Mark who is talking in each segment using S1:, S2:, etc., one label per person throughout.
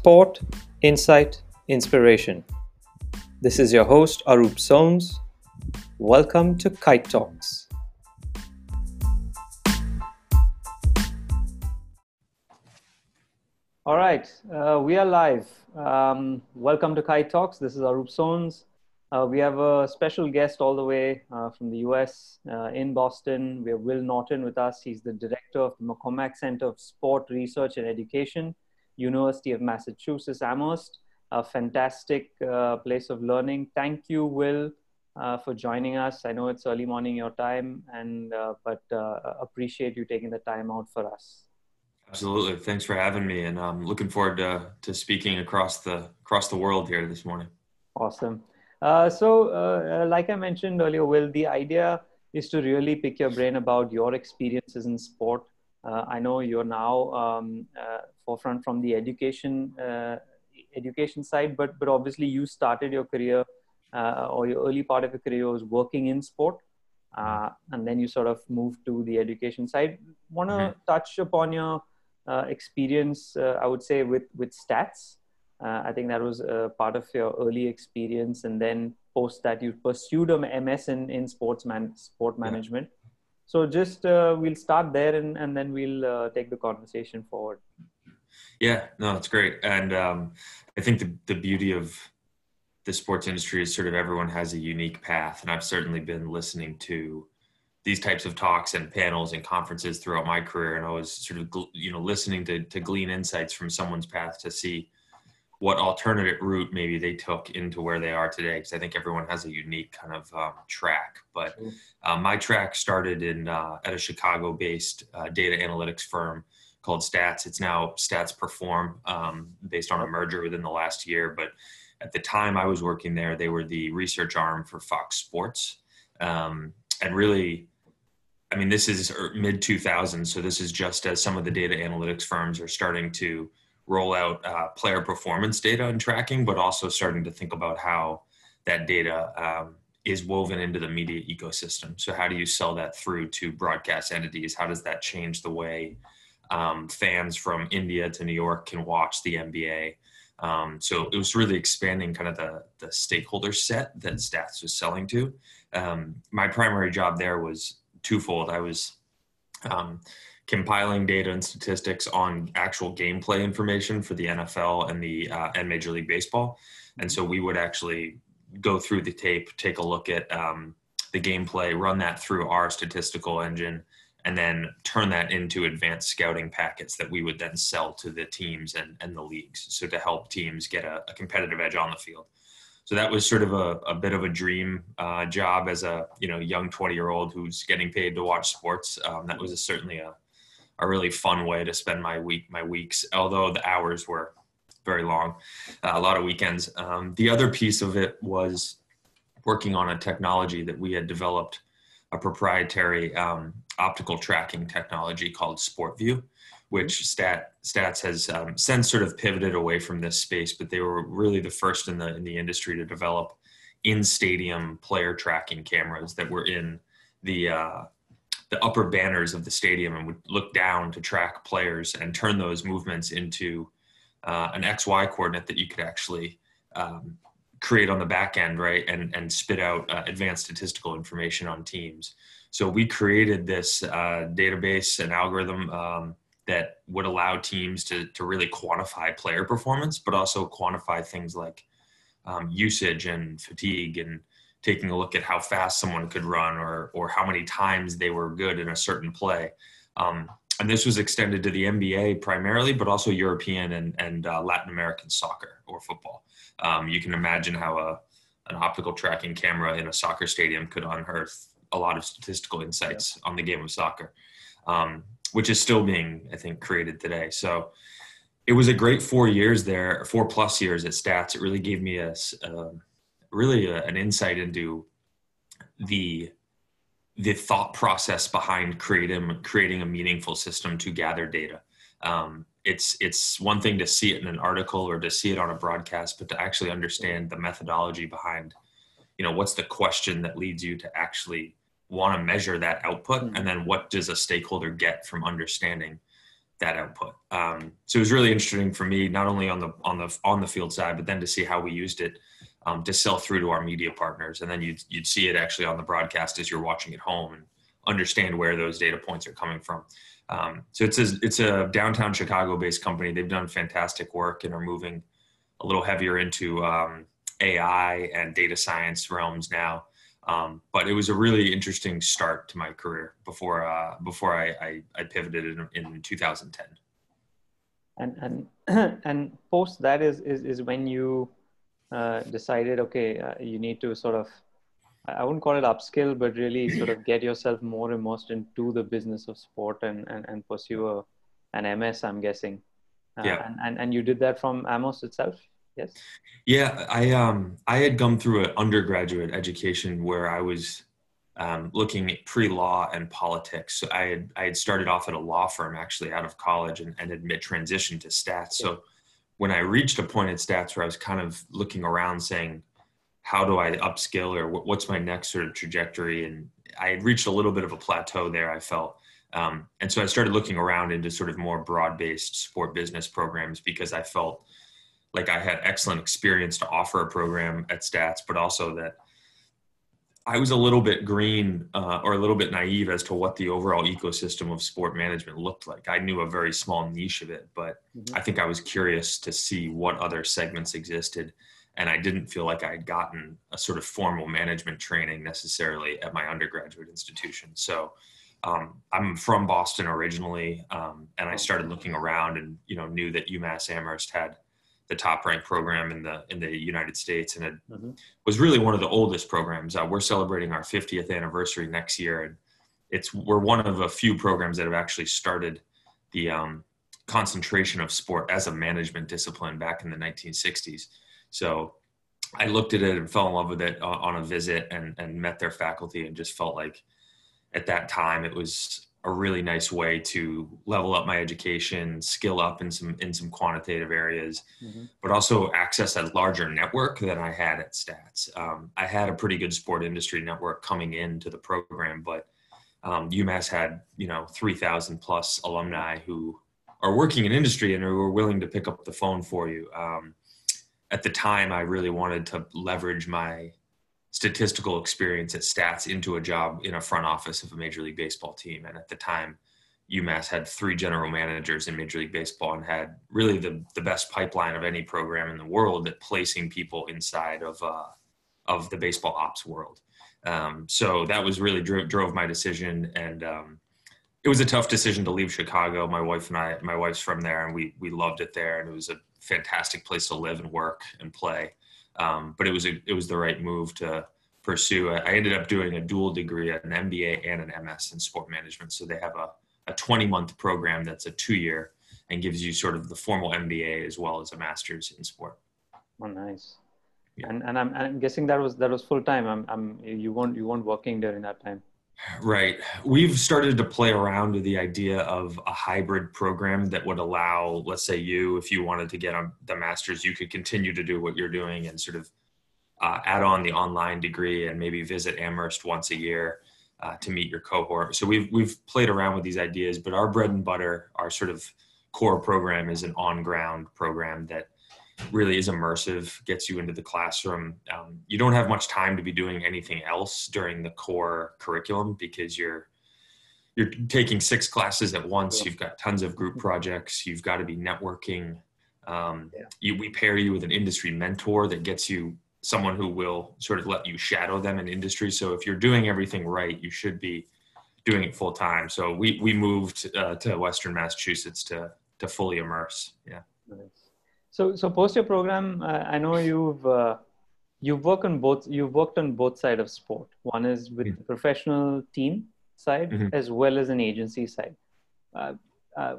S1: sport, insight, inspiration. This is your host, Arup Sones. Welcome to Kite Talks. All right, uh, we are live. Um, welcome to Kite Talks. This is Arup Sones. Uh, we have a special guest all the way uh, from the US uh, in Boston. We have Will Norton with us. He's the director of the McCormack Center of Sport Research and Education, University of Massachusetts Amherst. A fantastic uh, place of learning. Thank you, Will, uh, for joining us. I know it's early morning your time, and uh, but appreciate you taking the time out for us.
S2: Absolutely. Thanks for having me, and I'm looking forward to to speaking across the across the world here this morning.
S1: Awesome. Uh, so, uh, uh, like I mentioned earlier, Will, the idea is to really pick your brain about your experiences in sport. Uh, I know you're now um, uh, forefront from the education education side, but but obviously you started your career or your early part of your career was working in sport, and then you sort of moved to the education side. Want to mm-hmm. touch upon your experience? I would say with with stats. Uh, I think that was a part of your early experience, and then post that you pursued a MS in in sports man sport management. So just uh, we'll start there, and and then we'll uh, take the conversation forward.
S2: Yeah, no, it's great, and um, I think the the beauty of the sports industry is sort of everyone has a unique path, and I've certainly been listening to these types of talks and panels and conferences throughout my career, and I was sort of you know listening to to glean insights from someone's path to see what alternative route maybe they took into where they are today because i think everyone has a unique kind of um, track but um, my track started in uh, at a chicago based uh, data analytics firm called stats. It's now stats perform um, based on a merger within the last year but at the time i was working there they were the research arm for fox sports. Um, and really i mean this is er, mid 2000s so this is just as some of the data analytics firms are starting to roll out uh, player performance data and tracking, but also starting to think about how that data um, is woven into the media ecosystem. So, how do you sell that through to broadcast entities? How does that change the way um, fans from India to New York can watch the NBA? Um, so it was really expanding kind of the, the stakeholder set that Stats was selling to. Um, my primary job there was twofold. I was um, compiling data and statistics on actual gameplay information for the NFL and the uh, and Major League Baseball, and so we would actually go through the tape, take a look at um, the gameplay, run that through our statistical engine, and then turn that into advanced scouting packets that we would then sell to the teams and, and the leagues. So to help teams get a, a competitive edge on the field. So that was sort of a, a bit of a dream uh, job as a you know young 20 year old who's getting paid to watch sports. Um, that was a, certainly a, a really fun way to spend my week my weeks although the hours were very long uh, a lot of weekends. Um, the other piece of it was working on a technology that we had developed a proprietary um, optical tracking technology called SportVU which stat stats has um, since sort of pivoted away from this space but they were really the first in the in the industry to develop in stadium player tracking cameras that were in the uh, the upper banners of the stadium and would look down to track players and turn those movements into uh, an XY coordinate that you could actually um, create on the back end, right? And, and spit out uh, advanced statistical information on teams. So we created this uh, database and algorithm um, that would allow teams to, to really quantify player performance, but also quantify things like um, usage and fatigue and taking a look at how fast someone could run or or how many times they were good in a certain play. Um, and this was extended to the NBA primarily, but also European and, and uh, Latin American soccer or football. Um, you can imagine how a an optical tracking camera in a soccer stadium could unearth a lot of statistical insights yeah. on the game of soccer, um, which is still being, I think, created today. So it was a great four years there, four plus years at Stats. It really gave me a, a really a, an insight into the the thought process behind creating creating a meaningful system to gather data. Um, it's it's one thing to see it in an article or to see it on a broadcast, but to actually understand the methodology behind, you know, what's the question that leads you to actually want to measure that output, mm-hmm. and then what does a stakeholder get from understanding that output. Um, so it was really interesting for me, not only on the on the on the field side, but then to see how we used it um, to sell through to our media partners, and then you'd you'd see it actually on the broadcast as you're watching at home and understand where those data points are coming from. Um, so it's a it's a downtown Chicago based company. They've done fantastic work and are moving a little heavier into um, AI and data science realms now. Um, but it was a really interesting start to my career before uh, before I, I, I pivoted in, in 2010.
S1: And and and post that is is, is when you uh, decided okay uh, you need to sort of I wouldn't call it upskill, but really sort of get yourself more immersed into the business of sport and and, and pursue a, an MS. I'm guessing. Uh, yeah. And, and and you did that from Amherst itself. Yes.
S2: Yeah, I um I had gone through an undergraduate education where I was um, looking at pre-law and politics. So I had I had started off at a law firm actually out of college and, and had mid transitioned to stats. So when I reached a point at stats where I was kind of looking around saying, how do I upskill or what's my next sort of trajectory? And I had reached a little bit of a plateau there. I felt. Um, and so I started looking around into sort of more broad-based sport business programs because I felt like I had excellent experience to offer a program at Stats, but also that I was a little bit green uh, or a little bit naive as to what the overall ecosystem of sport management looked like. I knew a very small niche of it, but mm-hmm. I think I was curious to see what other segments existed. And I didn't feel like I had gotten a sort of formal management training necessarily at my undergraduate institution. So um, I'm from Boston originally, um, and I started looking around and you know knew that UMass Amherst had the top ranked program in the in the United States, and it mm-hmm. was really one of the oldest programs. Uh, we're celebrating our 50th anniversary next year, and it's we're one of a few programs that have actually started the um, concentration of sport as a management discipline back in the 1960s. So I looked at it and fell in love with it on a visit and, and met their faculty and just felt like at that time it was a really nice way to level up my education, skill up in some in some quantitative areas, mm-hmm. but also access a larger network than I had at Stats. Um, I had a pretty good sport industry network coming into the program, but um, UMass had you know three thousand plus alumni who are working in industry and who are willing to pick up the phone for you. Um, at the time, I really wanted to leverage my statistical experience at stats into a job in a front office of a major league baseball team. And at the time umass had three general managers in major league baseball and had really the, the best pipeline of any program in the world at placing people inside of uh, of the baseball ops world. Um, so that was really drove, drove my decision. And um, it was a tough decision to leave chicago. My wife and i my wife's from there and we we loved it there. And it was a fantastic place to live and work and play um, but it was a, it was the right move to pursue. I ended up doing a dual degree, an MBA and an MS in sport management. So they have a, a 20 month program that's a two year and gives you sort of the formal MBA as well as a master's in sport.
S1: Oh, nice. Yeah. And, and I'm, I'm guessing that was, that was full time. I'm, I'm, you weren't, you weren't working during that time.
S2: Right. We've started to play around with the idea of a hybrid program that would allow, let's say, you, if you wanted to get the master's, you could continue to do what you're doing and sort of uh, add on the online degree and maybe visit Amherst once a year uh, to meet your cohort. So we've we've played around with these ideas, but our bread and butter, our sort of core program, is an on-ground program that really is immersive, gets you into the classroom. Um, you don't have much time to be doing anything else during the core curriculum because you're you're taking six classes at once. You've got tons of group projects. You've got to be networking. Um, yeah. you, we pair you with an industry mentor that gets you someone who will sort of let you shadow them in industry. So if you're doing everything right, you should be doing it full time. So we we moved uh, to Western Massachusetts to to fully immerse. Yeah. Nice.
S1: So, so post your program, uh, I know you've uh, you've worked on both. You've worked on both side of sport. One is with mm-hmm. the professional team side mm-hmm. as well as an agency side. Uh, uh,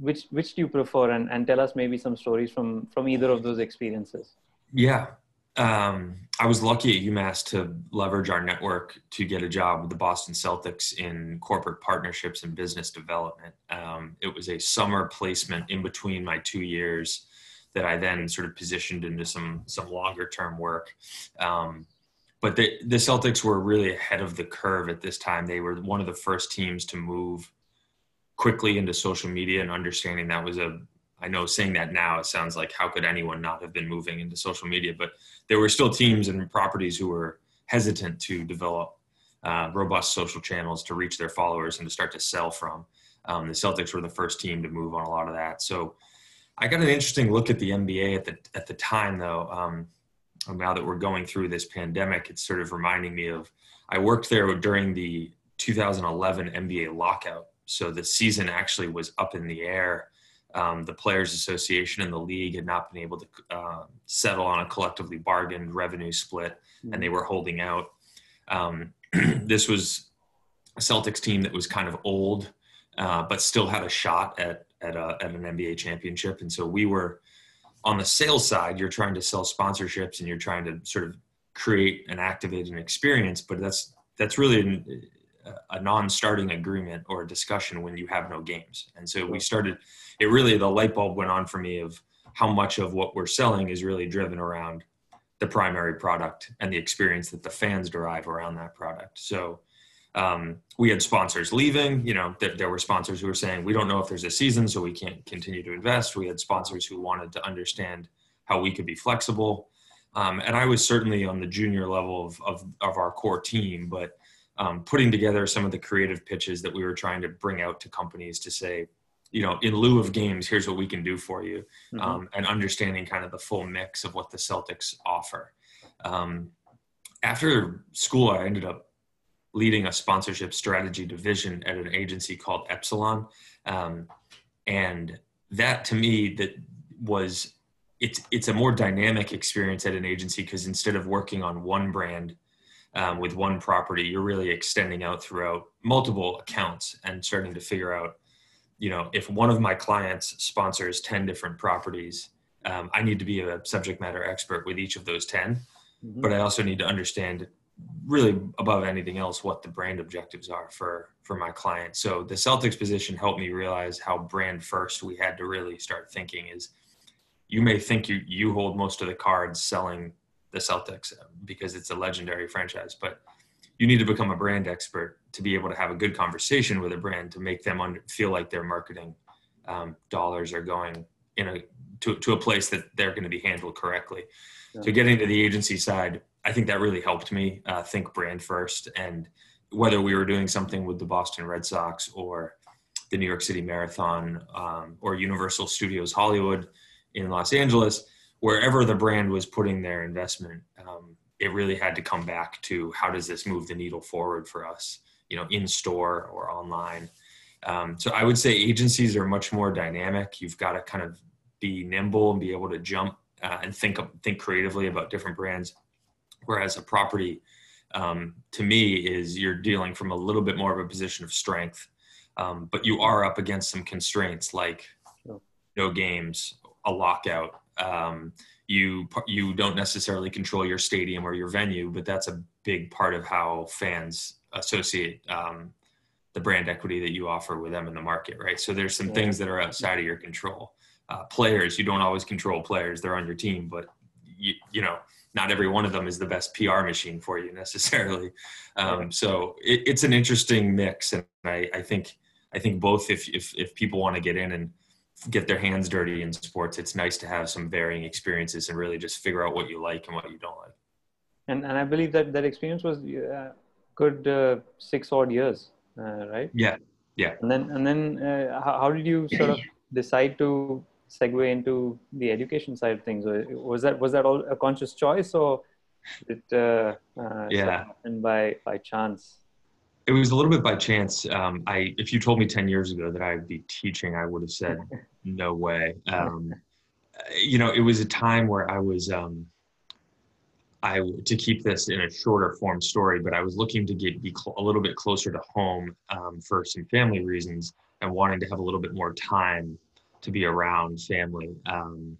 S1: which which do you prefer? And and tell us maybe some stories from from either of those experiences.
S2: Yeah, um, I was lucky at UMass to leverage our network to get a job with the Boston Celtics in corporate partnerships and business development. Um, it was a summer placement in between my two years that I then sort of positioned into some some longer term work. Um, but the, the Celtics were really ahead of the curve at this time. They were one of the first teams to move quickly into social media and understanding that was a I know saying that now it sounds like how could anyone not have been moving into social media, but there were still teams and properties who were hesitant to develop uh, robust social channels to reach their followers and to start to sell from. Um, the Celtics were the first team to move on a lot of that. So I got an interesting look at the NBA at the at the time, though. Um, now that we're going through this pandemic, it's sort of reminding me of I worked there during the 2011 NBA lockout. So the season actually was up in the air. Um, the Players Association and the league had not been able to uh, settle on a collectively bargained revenue split, mm-hmm. and they were holding out. Um, this was a Celtics team that was kind of old, uh, but still had a shot at at, a, at an NBA championship. And so we were on the sales side. You're trying to sell sponsorships, and you're trying to sort of create and activate an experience, but that's that's really a non-starting agreement or a discussion when you have no games. And so we started. It really the light bulb went on for me of how much of what we're selling is really driven around the primary product and the experience that the fans derive around that product. So um, we had sponsors leaving. You know, there, there were sponsors who were saying, "We don't know if there's a season, so we can't continue to invest." We had sponsors who wanted to understand how we could be flexible. Um, and I was certainly on the junior level of, of, of our core team, but um, putting together some of the creative pitches that we were trying to bring out to companies to say, you know, in lieu of games, here's what we can do for you, mm-hmm. um, and understanding kind of the full mix of what the Celtics offer. Um, after school, I ended up leading a sponsorship strategy division at an agency called Epsilon, um, and that to me that was it's it's a more dynamic experience at an agency because instead of working on one brand um, with one property, you're really extending out throughout multiple accounts and starting to figure out, you know, if one of my clients sponsors 10 different properties, um, I need to be a subject matter expert with each of those 10. Mm-hmm. But I also need to understand really above anything else what the brand objectives are for for my clients. So the Celtics position helped me realize how brand first we had to really start thinking is you may think you you hold most of the cards selling the Celtics because it's a legendary franchise. But you need to become a brand expert to be able to have a good conversation with a brand to make them under, feel like their marketing um, dollars are going in a to, to a place that they're going to be handled correctly. Yeah. So getting to the agency side, I think that really helped me uh, think brand first. And whether we were doing something with the Boston Red Sox or the New York City Marathon um, or Universal Studios Hollywood in Los Angeles, wherever the brand was putting their investment, um, it really had to come back to how does this move the needle forward for us, you know, in store or online. Um, so I would say agencies are much more dynamic. You've got to kind of be nimble and be able to jump uh, and think think creatively about different brands. Whereas a property, um, to me, is you're dealing from a little bit more of a position of strength, um, but you are up against some constraints like no games, a lockout, um, you you don't necessarily control your stadium or your venue, but that's a big part of how fans associate um, the brand equity that you offer with them in the market, right? So there's some yeah. things that are outside of your control. Uh, players, you don't always control players; they're on your team, but you you know not every one of them is the best PR machine for you necessarily. Um, so it, it's an interesting mix, and I, I think I think both if if if people want to get in and get their hands dirty in sports, it's nice to have some varying experiences and really just figure out what you like and what you don't like.
S1: And and I believe that that experience was uh, good uh, six odd years, uh, right?
S2: Yeah, yeah.
S1: And then and then uh, how, how, did you sort of decide to segue into the education side of things? Was that was that all a conscious choice or it uh, uh,
S2: yeah
S1: and by by chance?
S2: it was a little bit by chance. Um, I, if you told me 10 years ago that I would be teaching, I would have said, no way. Um, you know, it was a time where I was, um, I, to keep this in a shorter form story, but I was looking to get, be cl- a little bit closer to home um, for some family reasons and wanting to have a little bit more time to be around family. Um,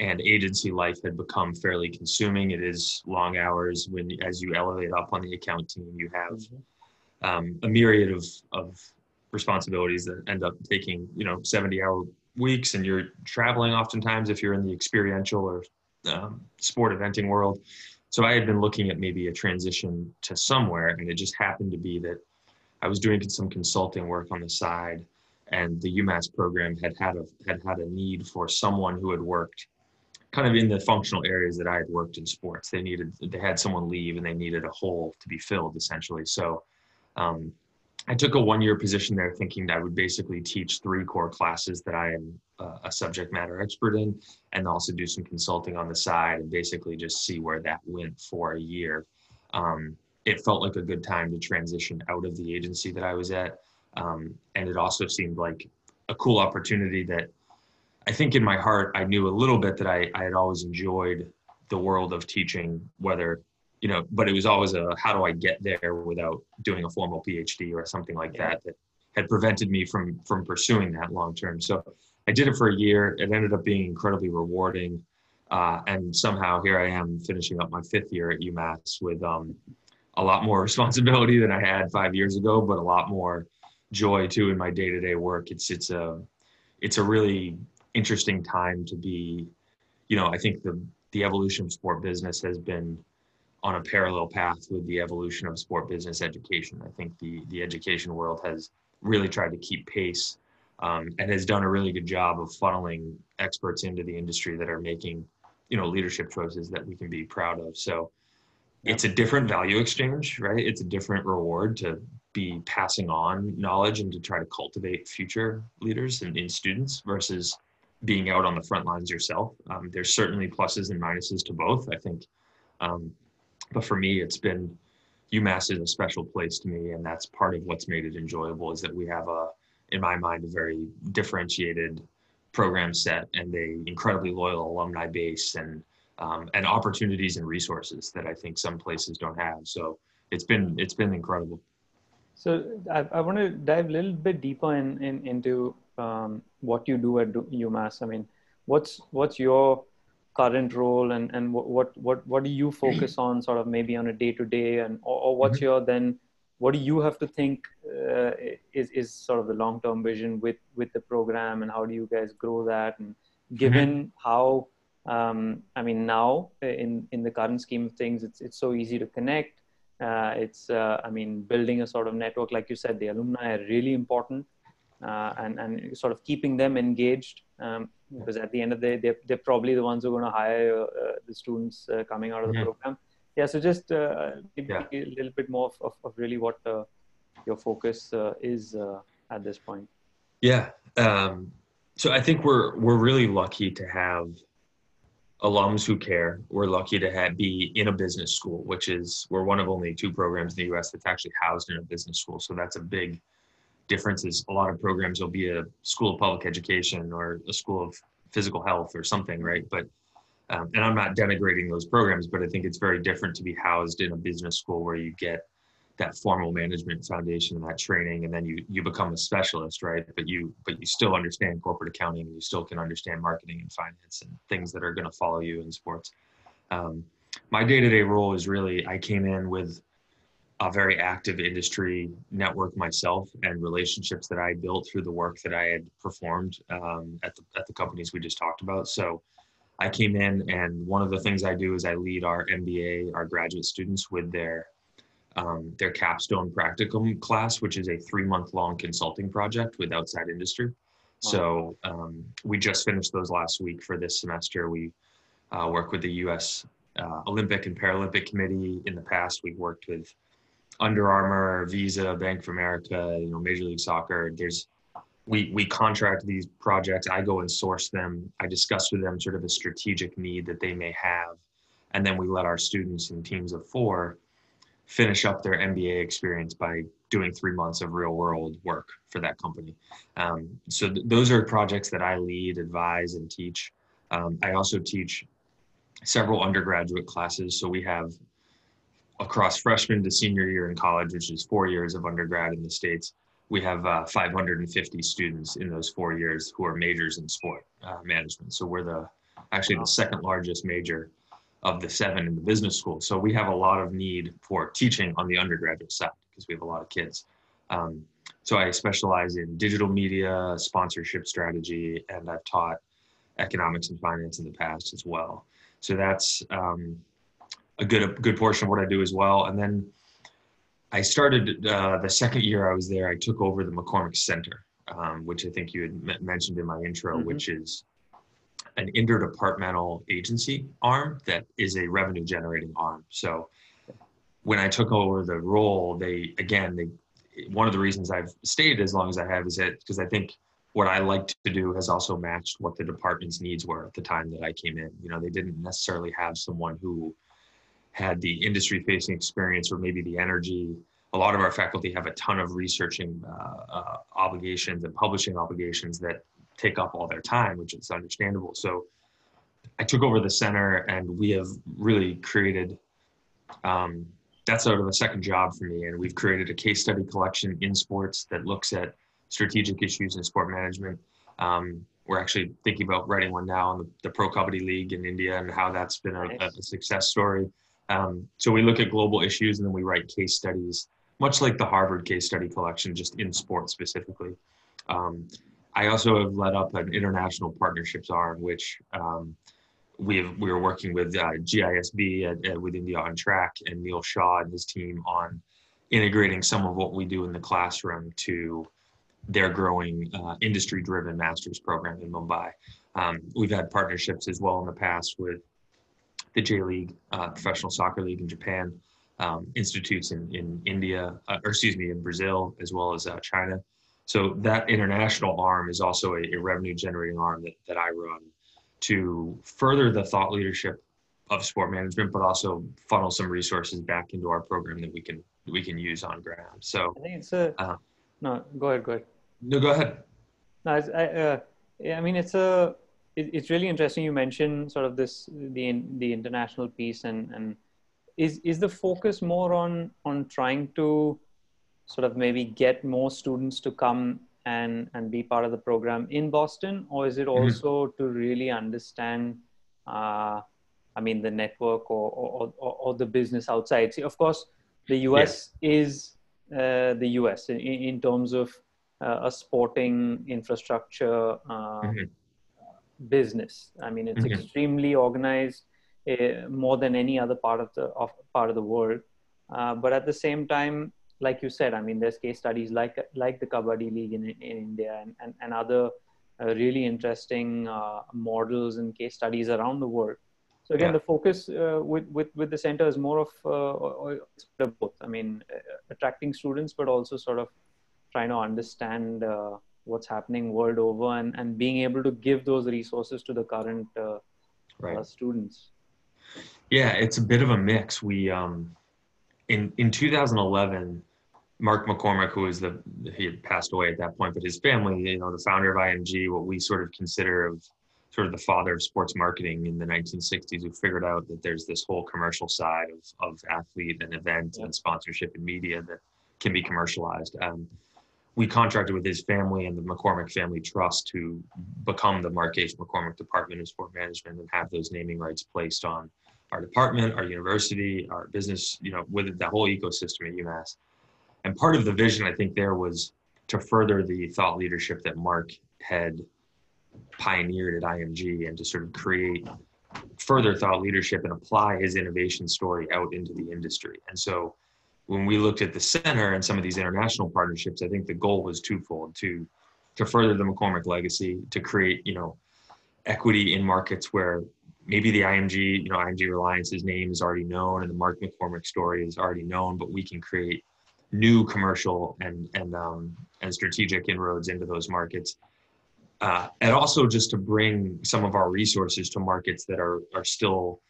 S2: and agency life had become fairly consuming. It is long hours when, as you elevate up on the account team, you have mm-hmm um, a myriad of, of responsibilities that end up taking you know 70 hour weeks and you're traveling oftentimes if you're in the experiential or um, sport eventing world so i had been looking at maybe a transition to somewhere and it just happened to be that i was doing some consulting work on the side and the UMass program had had a had had a need for someone who had worked kind of in the functional areas that I had worked in sports. They needed they had someone leave and they needed a hole to be filled essentially. So um, I took a one year position there, thinking that I would basically teach three core classes that I am uh, a subject matter expert in, and also do some consulting on the side and basically just see where that went for a year. Um, it felt like a good time to transition out of the agency that I was at. Um, and it also seemed like a cool opportunity that I think in my heart, I knew a little bit that I, I had always enjoyed the world of teaching, whether, you know, but it was always a how do I get there without doing a formal PhD or something like yeah. that that had prevented me from from pursuing that long term. So I did it for a year. It ended up being incredibly rewarding. Uh, and somehow here I am finishing up my fifth year at UMass with um, a lot more responsibility than I had five years ago, but a lot more joy too in my day to day work. It's it's a it's a really interesting time to be, you know, I think the the evolution of sport business has been on a parallel path with the evolution of sport business education. I think the the education world has really tried to keep pace um, and has done a really good job of funneling experts into the industry that are making, you know, leadership choices that we can be proud of. So it's a different value exchange, right? It's a different reward to be passing on knowledge and to try to cultivate future leaders and, and students versus being out on the front lines yourself. Um, there's certainly pluses and minuses to both, I think. Um, but for me, it's been UMass is a special place to me, and that's part of what's made it enjoyable. Is that we have a, in my mind, a very differentiated program set and a incredibly loyal alumni base, and um, and opportunities and resources that I think some places don't have. So it's been it's been incredible.
S1: So I, I want to dive a little bit deeper in, in into um, what you do at UMass. I mean, what's what's your current role, and and what what what, do you focus on, sort of maybe on a day to day, and or, or what's mm-hmm. your then what do you have to think uh, is is sort of the long term vision with with the program, and how do you guys grow that, and given mm-hmm. how um, I mean, now in in the current scheme of things, it's it's so easy to connect. Uh, it's, uh, I mean, building a sort of network, like you said, the alumni are really important, uh, and and sort of keeping them engaged um, because at the end of the day, they're, they're probably the ones who are going to hire uh, the students uh, coming out of the mm-hmm. program. Yeah, so just uh, yeah. a little bit more of, of, of really what your focus is at this point.
S2: Yeah. Um, so I think we're we're really lucky to have alums who care. We're lucky to have, be in a business school, which is we're one of only two programs in the U.S. that's actually housed in a business school. So that's a big difference. Is a lot of programs will be a school of public education or a school of physical health or something, right? But um, and I'm not denigrating those programs, but I think it's very different to be housed in a business school where you get that formal management foundation and that training and then you you become a specialist right? But you but you still understand corporate accounting and you still can understand marketing and finance and things that are going to follow you in sports. Um, my day-to-day role is really i came in with a very active industry network myself and relationships that i built through the work that i had performed um, at, the, at the companies we just talked about. So i came in and one of the things i do is i lead our mba our graduate students with their um, their capstone practicum class, which is a three month long consulting project with outside industry. So um, we just finished those last week for this semester. We uh, work with the U.S. Uh, Olympic and Paralympic Committee. In the past, we've worked with Under Armour, Visa, Bank of America, you know, Major League Soccer. There's we we contract these projects. I go and source them. I discuss with them sort of a strategic need that they may have, and then we let our students in teams of four finish up their MBA experience by doing three months of real world work for that company. Um, so th- those are projects that I lead, advise, and teach. Um, I also teach several undergraduate classes. So we have across freshman to senior year in college, which is four years of undergrad in the States, we have uh, 550 students in those four years who are majors in sport uh, management. So we're the actually the second largest major of the seven in the business school. So we have a lot of need for teaching on the undergraduate side because we have a lot of kids. Um, so I specialize in digital media, sponsorship strategy, and I've taught economics and finance in the past as well. So that's um, a good a good portion of what I do as well. And then I started uh, the second year I was there. I took over the McCormack Center, um, which I think you had m- mentioned in my intro, mm-hmm. which is an interdepartmental agency arm that is a revenue generating arm. So when I took over the role, they again they one of the reasons I've stayed as long as I have is that because I think what I liked to do has also matched what the department's needs were at the time that I came in. You know, they didn't necessarily have someone who had the industry facing experience or maybe the energy. A lot of our faculty have a ton of researching uh, uh, obligations and publishing obligations that take up all their time, which is understandable. So I took over the center and we have really created um, that's sort of a second job for me. And we've created a case study collection in sports that looks at strategic issues in sport management. Um, we're actually thinking about writing one now on the, the, Pro Kabaddi League in India and how that's been a, a success story. Um, so we look at global issues and then we write case studies, much like the Harvard case study collection, just in sports specifically. Um, I also have led up an international partnerships arm, which um, we have, we were working with uh, GISB at, at, with India on Track and Neil Shaw and his team on integrating some of what we do in the classroom to their growing uh, industry-driven master's program in Mumbai. Um, we've had partnerships as well in the past with the J League, uh, Professional Soccer League in Japan, um, institutes in, in India, uh, or excuse me, in Brazil, as well as uh, China. So that international arm is also a, a revenue generating arm that, that I run to further the thought leadership of sport management, but also funnel some resources back into our program that we can we can use on ground. So
S1: I think it's a uh, no. Go ahead. Go ahead.
S2: No, go ahead.
S1: No, I, uh, I mean it's a it, it's really interesting. You mentioned sort of this the the international piece and and is is the focus more on on trying to sort of maybe get more students to come and and be part of the program in Boston, or is it mm-hmm. also mm-hmm. to really understand? Uh, I mean, the network or, or, or, or, the business outside. See, of course, the US yes. is uh, the US in, in terms of uh, a sporting infrastructure uh, mm-hmm. business. I mean, it's mm-hmm. extremely organized uh, more than any other part of the of part of the world. Uh, but at the same time, like you said, I mean, there's case studies like like the Kabaddi League in, in India and, and, and other uh, really interesting uh, models and case studies around the world. So again, yeah. the focus uh, with, with with the center is more of uh, both. I mean, uh, attracting students, but also sort of trying to understand uh, what's happening world over and, and being able to give those resources to the current right. students.
S2: Yeah, it's a bit of a mix. We um, in in 2011 Mark McCormack, who was the he had passed away at that point, but his family, you know, the founder of IMG, what we sort of consider of sort of the father of sports marketing in the 1960s, who figured out that there's this whole commercial side of, of athlete and event and sponsorship and media that can be commercialized. Um, we contracted with his family and the McCormack Family Trust to become the Mark H. McCormack Department of Sport Management and have those naming rights placed on our department, our university, our business, you know, with the whole ecosystem at UMass. And part of the vision, I think, there was to further the thought leadership that Mark had pioneered at IMG and to sort of create further thought leadership and apply his innovation story out into the industry. And so when we looked at the center and some of these international partnerships, I think the goal was twofold to to further the McCormack legacy, to create, you know, equity in markets where maybe the IMG, you know, IMG Reliance's name is already known and the Mark McCormack story is already known, but we can create new commercial and and um, and strategic inroads into those markets, uh, and also just to bring some of our resources to markets that are are still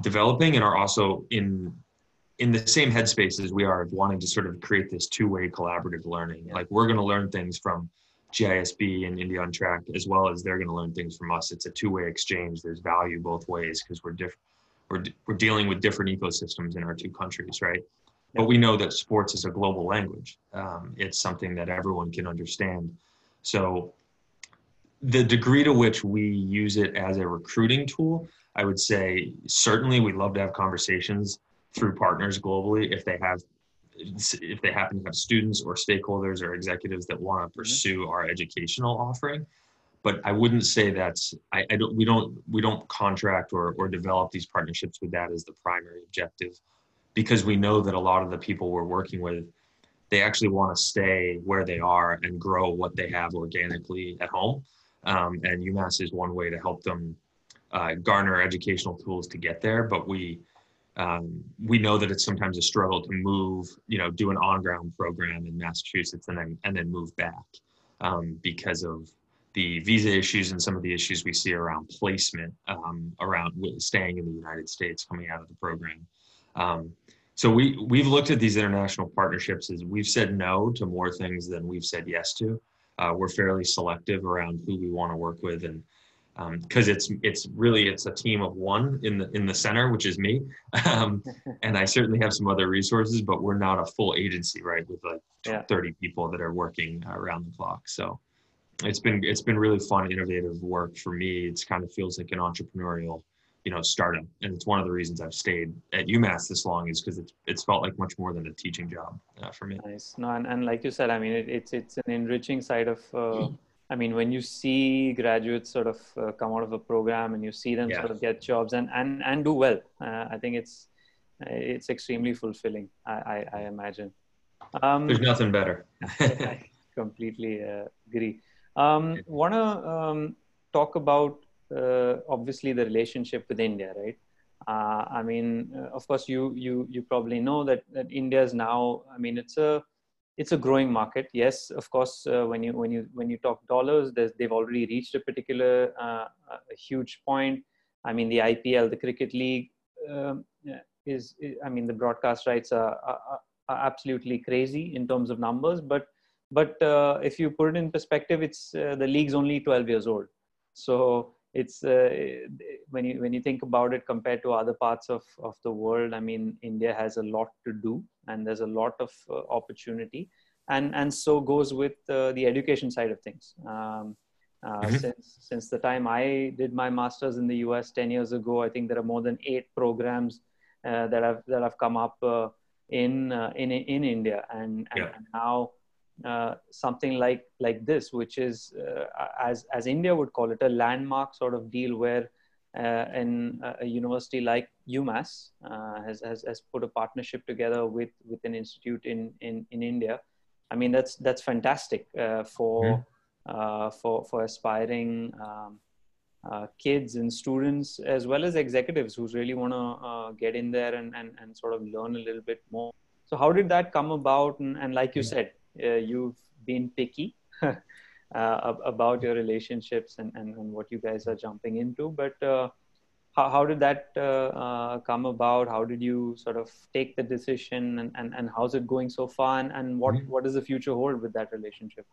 S2: developing and are also in in the same headspace as we are wanting to sort of create this two-way collaborative learning. Like we're going to learn things from GISB and India on Track as well as they're going to learn things from us. It's a two-way exchange. There's value both ways because we're different. We're, we're dealing with different ecosystems in our two countries, right? But we know that sports is a global language. Um, it's something that everyone can understand. So, the degree to which we use it as a recruiting tool, I would say certainly we love to have conversations through partners globally if they have if they happen to have students or stakeholders or executives that want to mm-hmm. pursue our educational offering but i wouldn't say that's I, I, don't we don't we don't contract or or develop these partnerships with that as the primary objective because we know that a lot of the people we're working with they actually want to stay where they are and grow what they have organically at home. Um, and UMass is one way to help them uh, garner educational tools to get there. But we um, we know that it's sometimes a struggle to move, you know, do an on-ground program in Massachusetts and then and then move back um, because of the visa issues and some of the issues we see around placement um, around staying in the United States coming out of the program. Um, so we we've looked at these international partnerships as we've said no to more things than we've said yes to. Uh, we're fairly selective around who we want to work with and because um, it's it's really it's a team of one in the in the center, which is me, um, and I certainly have some other resources, but we're not a full agency, right? With like yeah. thirty people that are working around the clock. So it's been it's been really fun, innovative work for me. It's kind of feels like an entrepreneurial, you know, startup, and it's one of the reasons I've stayed at UMass this long is because it's it's felt like much more than a teaching job uh, for me.
S1: Nice, no, and, and like you said, I mean, it, it's it's an enriching side of. Uh, I mean, when you see graduates sort of uh, come out of a program and you see them yeah. sort of get jobs and and and do well, uh, I think it's it's extremely fulfilling. I I, I imagine.
S2: Um, There's nothing better.
S1: I completely uh, agree. Um, Want to um, talk about uh, obviously the relationship with India, right? Uh, I mean, uh, of course, you you you probably know that that India is now. I mean, it's a it's a growing market. Yes, of course, uh, when you when you when you talk dollars, they've already reached a particular uh, a huge point. I mean, the IPL, the cricket league, um, is, is, I mean, the broadcast rights are, are, are, absolutely crazy in terms of numbers. But but uh, if you put it in perspective, it's uh, the league's only 12 years old. So it's uh, when you when you think about it compared to other parts of of the world i mean india has a lot to do and there's a lot of uh, opportunity and and so goes with uh, the education side of things um, uh, mm-hmm. since since the time i did my masters in the us 10 years ago i think there are more than eight programs uh, that have that have come up uh, in in in india and and, yeah. and now uh, something like like this, which is uh, as as India would call it a landmark sort of deal, where uh, in a university like UMass uh, has, has has put a partnership together with with an institute in in in India. I mean that's that's fantastic uh, for mm. for for aspiring. Um, kids and students as well as executives who really want to get in there and, and, and sort of learn a little bit more so how did that come about and, and like you hmm. said uh, you've been picky uh, about your relationships and, and, and, what you guys are jumping into. But uh, how, how did that come about? How did you sort of take the decision and, and, and how's it going so far? And, and what, mm-hmm. what does the future hold with that relationship?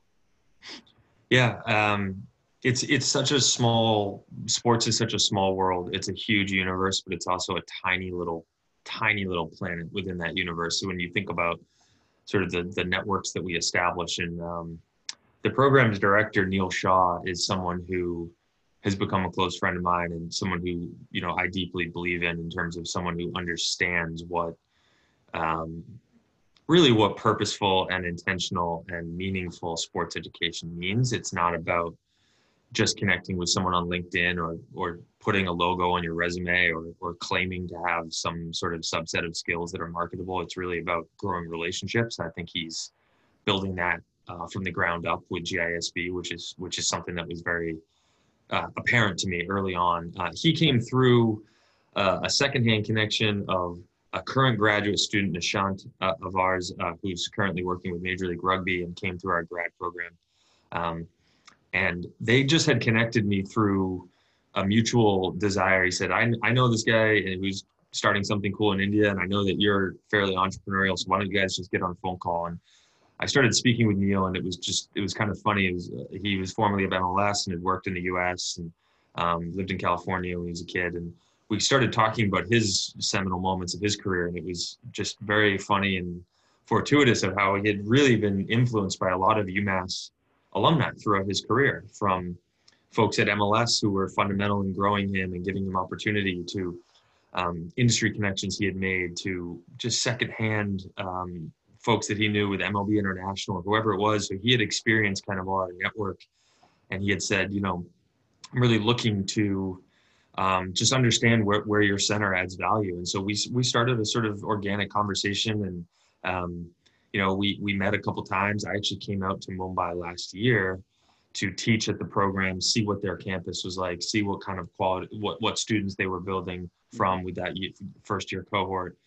S2: Yeah. Um, it's it's such a small sports is such a small world it's a huge universe but it's also a tiny little tiny little planet within that universe so when you think about sort of the, the networks that we establish. And um, the program's director, Neil Shaw, is someone who has become a close friend of mine and someone who, you know, I deeply believe in in terms of someone who understands what um, really what purposeful and intentional and meaningful sports education means. It's not about just connecting with someone on LinkedIn or or putting a logo on your resume or or claiming to have some sort of subset of skills that are marketable. It's really about growing relationships. I think he's building that uh, from the ground up with GISB, which is which is something that was very uh, apparent to me early on. Uh, he came through uh, a secondhand connection of a current graduate student, Nishant uh, of ours, uh, who's currently working with Major League Rugby and came through our grad program. Um, and they just had connected me through a mutual desire. He said, I, I know this guy who's starting something cool in India, and I know that you're fairly entrepreneurial. So why don't you guys just get on a phone call? And I started speaking with Neil, and it was just it was kind of funny. Was uh, he was formerly of MLS and had worked in the U.S. and um, lived in California when he was a kid, and we started talking about his seminal moments of his career, and it was just very funny and fortuitous of how he had really been influenced by a lot of UMass alumni throughout his career from folks at MLS who were fundamental in growing him and giving him opportunity to um, industry connections he had made to just secondhand um, folks that he knew with MLB International or whoever it was. So he had experienced kind of our network and he had said, you know, I'm really looking to um, just understand where, where your center adds value. And so we, we started a sort of organic conversation and um, you know, we we met a couple times. I actually came out to Mumbai last year to teach at the program, see what their campus was like, see what kind of quality, what what students they were building from with that first year cohort,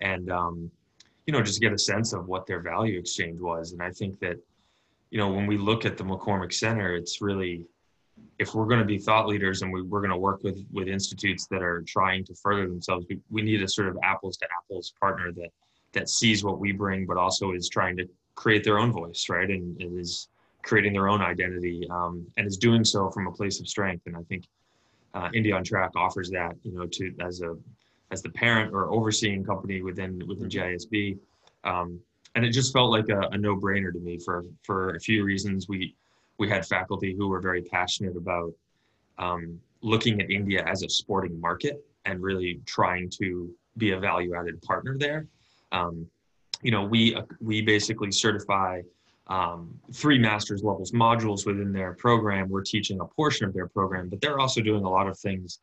S2: and um, you know, just get a sense of what their value exchange was. And I think that, you know, when we look at the McCormack Center, it's really if we're going to be thought leaders and we, we're going to work with with institutes that are trying to further themselves, we, we need a sort of apples to apples partner that that sees what we bring, but also is trying to create their own voice, right? And, and is creating their own identity um, and is doing so from a place of strength. And I think uh, India on Track offers that, you know, to as a as the parent or overseeing company within within GISB. Um, and it just felt like a, a no-brainer to me for for a few reasons. We we had faculty who were very passionate about um, looking at India as a sporting market and really trying to be a value-added partner there. Um, you know, we we basically certify um, three master's levels modules within their program. We're teaching a portion of their program, but they're also doing a lot of things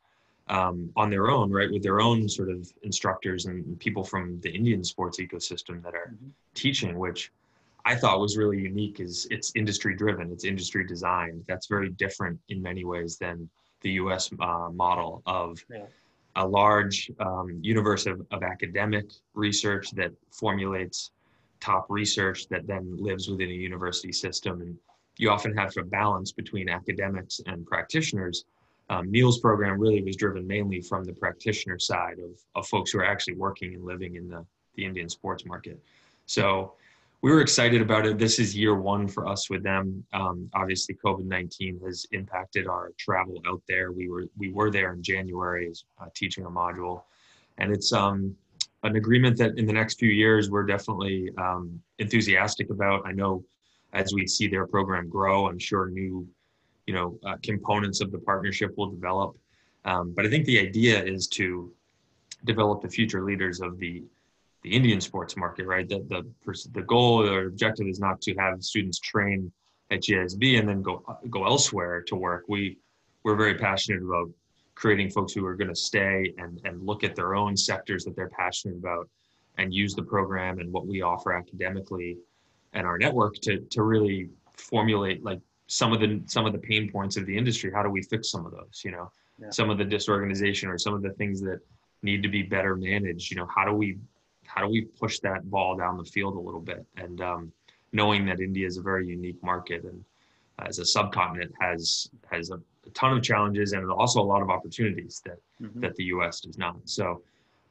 S2: um, on their own, right, with their own sort of instructors and people from the Indian sports ecosystem that are mm-hmm. teaching, which I thought was really unique. Is it's industry driven, it's industry designed. That's very different in many ways than the U.S. Uh, model of. Yeah a large um, universe of, of academic research that formulates top research that then lives within a university system. And you often have a balance between academics and practitioners. Um, Neil's program really was driven mainly from the practitioner side of, of folks who are actually working and living in the, the Indian sports market. So we were excited about it. This is year one for us with them. Um, obviously, COVID nineteen has impacted our travel out there. We were we were there in January uh, teaching a module, and it's um, an agreement that in the next few years we're definitely um, enthusiastic about. I know as we see their program grow, I'm sure new you know uh, components of the partnership will develop. Um, but I think the idea is to develop the future leaders of the the Indian sports market, right? The, the, the goal or objective is not to have students train at GSB and then go, go elsewhere to work. We, we're very passionate about creating folks who are going to stay and, and look at their own sectors that they're passionate about and use the program and what we offer academically and our network to, to really formulate like some of the some of the pain points of the industry how do we fix some of those you know yeah. some of the disorganization or some of the things that need to be better managed you know how do we how do we push that ball down the field a little bit? And um, knowing that India is a very unique market and as a subcontinent has has a, a, ton of challenges and also a lot of opportunities that mm-hmm. that the U.S. does not. So,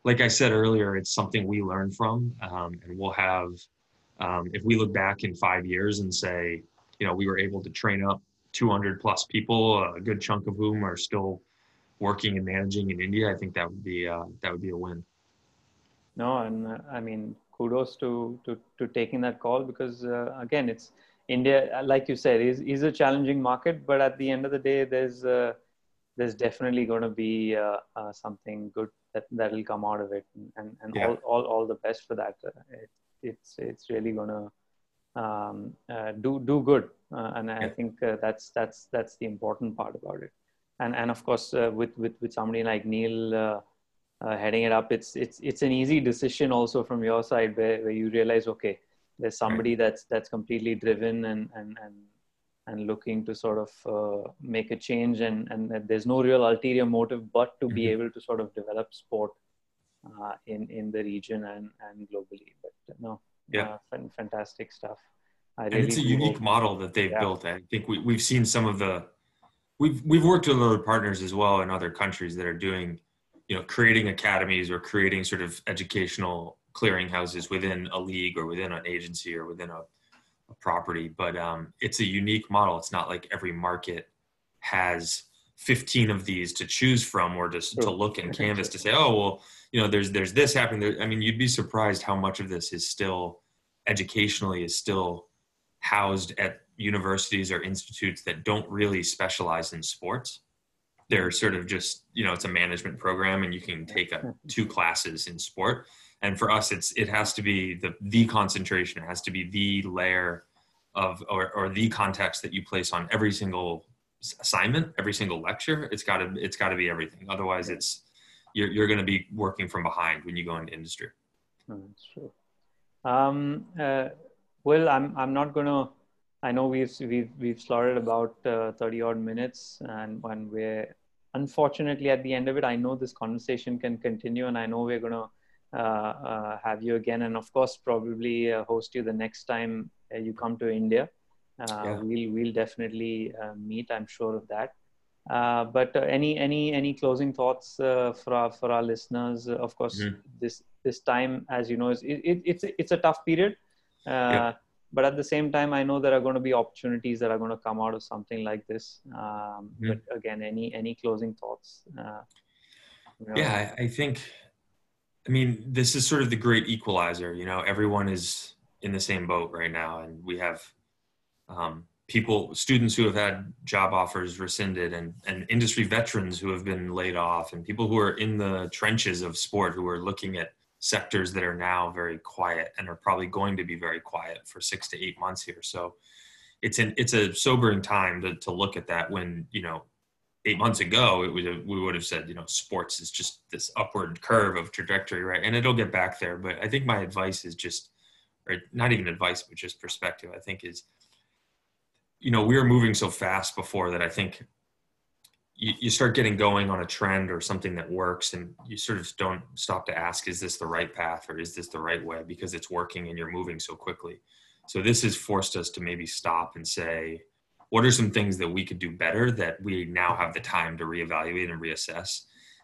S2: like I said earlier, it's something we learn from, um, and we'll have. Um, if we look back in five years and say, you know, we were able to train up 200 plus people, a good chunk of whom are still working and managing in India, I think that would be uh, that would be a win.
S1: No, and uh, I mean, kudos to, to, to taking that call because uh, again, it's India, uh, like you said, is, is a challenging market, but at the end of the day, there's, uh, there's definitely going to be uh, uh, something good that, that will come out of it and, and yeah. all, all, all the best for that. It, it's, it's really going to um, do, do good. and I think that's, that's, that's the important part about it. And, and of course, with, with, with somebody like Neil, uh, heading it up, it's it's it's an easy decision also from your side where, where you realize okay, there's somebody that's that's completely driven and and and and looking to sort of uh, make a change and and there's no real ulterior motive but to mm-hmm. be able to sort of develop sport uh, in in the region and and globally. But no,
S2: yeah,
S1: uh, fantastic stuff.
S2: I and it's a unique hope. model that they've yeah. built. I think we we've seen some of the we've we've worked with other partners as well in other countries that are doing you know creating academies or creating sort of educational clearinghouses within a league or within an agency or within a, a property. But um, it's a unique model. It's not like every market has 15 of these to choose from or just to look in canvas to say oh well you know there's there's this happening there, i mean you'd be surprised how much of this is still educationally is still housed at universities or institutes that don't really specialize in sports they're sort of just you know it's a management program and you can take a, two classes in sport. And for us it's it has to be the the concentration. It has to be the layer of or, or the context that you place on every single assignment every single lecture. It's got to it's got to be everything. Otherwise it's you're, you're going to be working from behind when you go into industry.
S1: That's true. Um, uh, well, I'm I'm not gonna. I know we've we've we've slotted about uh, thirty odd minutes, and when we're unfortunately at the end of it, I know this conversation can continue, and I know we're gonna uh, uh, have you again, and of course, probably uh, host you the next time you come to India. Yeah. We'll we'll definitely meet. I'm sure of that. Uh, but uh, any any any closing thoughts uh, for our for our listeners? of course, mm-hmm. this this time, as you know, is it, it, it's it's a tough period. Yeah. But at the same time, I know there are going to be opportunities that are going to come out of something like this. Um, mm-hmm. But again, any any closing thoughts? You
S2: know? Yeah, I think. I mean, this is sort of the great equalizer. You know, everyone is in the same boat right now, and we have um, people students who have had job offers rescinded and, and industry veterans who have been laid off and people who are in the trenches of sport who are looking at sectors that are now very quiet and are probably going to be very quiet for six to eight months here. So it's an it's a sobering time to, to look at that when you know eight months ago it would we would have said you know sports is just this upward curve of trajectory right? And it'll get back there. But i think my advice is just or not even advice but just perspective i think is you know, we were moving so fast before that I think you, you start getting going on a trend or something that works and you sort of don't stop to ask, is this the right path or is this the right way? Because it's working and you're moving so quickly. So this has forced us to maybe stop and say, what are some things that we could do better that we now have the time to reevaluate and reassess?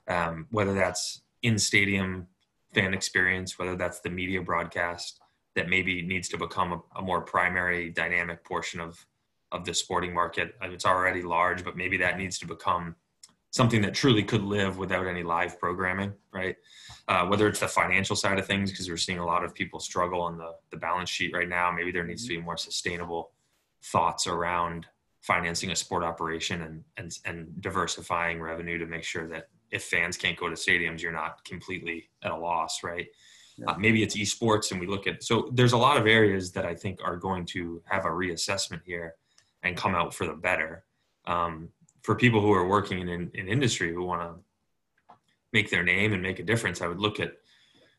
S2: Um, whether that's in stadium fan experience, whether that's the media broadcast that maybe needs to become a, a more primary dynamic portion of of the sporting market. It's already large, but maybe that needs to become something that truly could live without any live programming, right? Uh, whether it's the financial side of things, because we're seeing a lot of people struggle on the, the balance sheet right now. Maybe there needs to be more sustainable thoughts around financing a sport operation and, and, and diversifying revenue to make sure that if fans can't go to stadiums, you're not completely at a loss, right? Yeah. Uh, maybe it's esports and we look at, so there's a lot of areas that I think are going to have a reassessment here and come out for the better. Um, for people who are working in, in industry who want to make their name and make a difference, I would look at,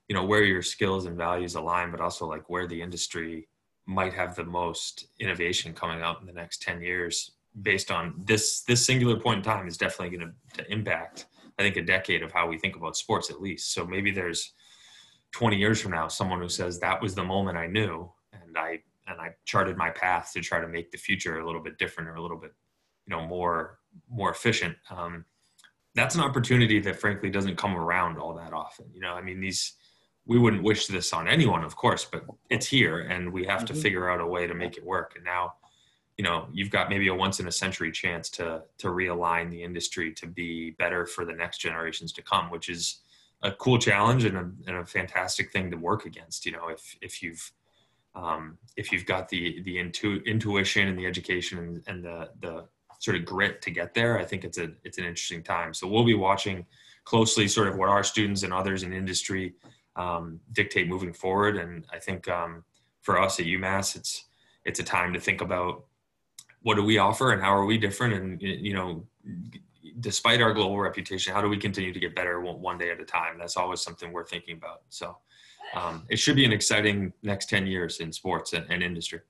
S2: you know, where your skills and values align, but also like where the industry might have the most innovation coming out in the next 10 years based on this, this singular point in time is definitely going to impact, I think a decade of how we think about sports at least. So maybe there's 20 years from now, someone who says that was the moment I knew and I and I charted my path to try to make the future a little bit different or a little bit, you know, more more efficient. Um, that's an opportunity that frankly doesn't come around all that often. You know, I mean, these we wouldn't wish this on anyone, of course, but it's here, and we have mm-hmm. to figure out a way to make it work. And now, you know, you've got maybe a once in a century chance to to realign the industry to be better for the next generations to come, which is a cool challenge and a, and a fantastic thing to work against. You know, if if you've um, if you've got the the intu- intuition and the education and, and the the sort of grit to get there, I think it's a it's an interesting time. So we'll be watching closely, sort of what our students and others in industry um, dictate moving forward. And I think um, for us at UMass, it's it's a time to think about what do we offer and how are we different, and you know, despite our global reputation, how do we continue to get better one, one day at a time? That's always something we're thinking about. So um, it should be an exciting next 10 years in sports and, and industry.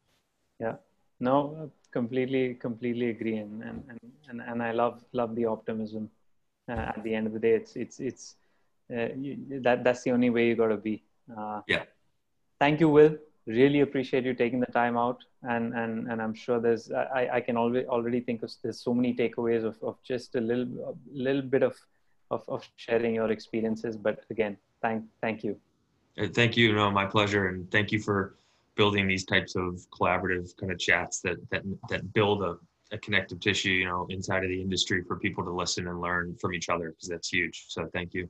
S1: Yeah, no, completely, completely agree. And, and, and, and I love, love the optimism. Uh, at the end of the day, it's, it's, it's, uh, you, that, that's the only way you got to be.
S2: Uh, yeah.
S1: Thank you, Will. Really appreciate you taking the time out. And, and, and I'm sure there's, I, I can already, already think of, there's so many takeaways of, of just a little, a little bit of, of, of sharing your experiences. But again, thank, thank you.
S2: Uh, thank you. No, my pleasure. And thank you for building these types of collaborative kind of chats that that that build a, a connective tissue, you know, inside of the industry for people to listen and learn from each other because that's huge. So thank you.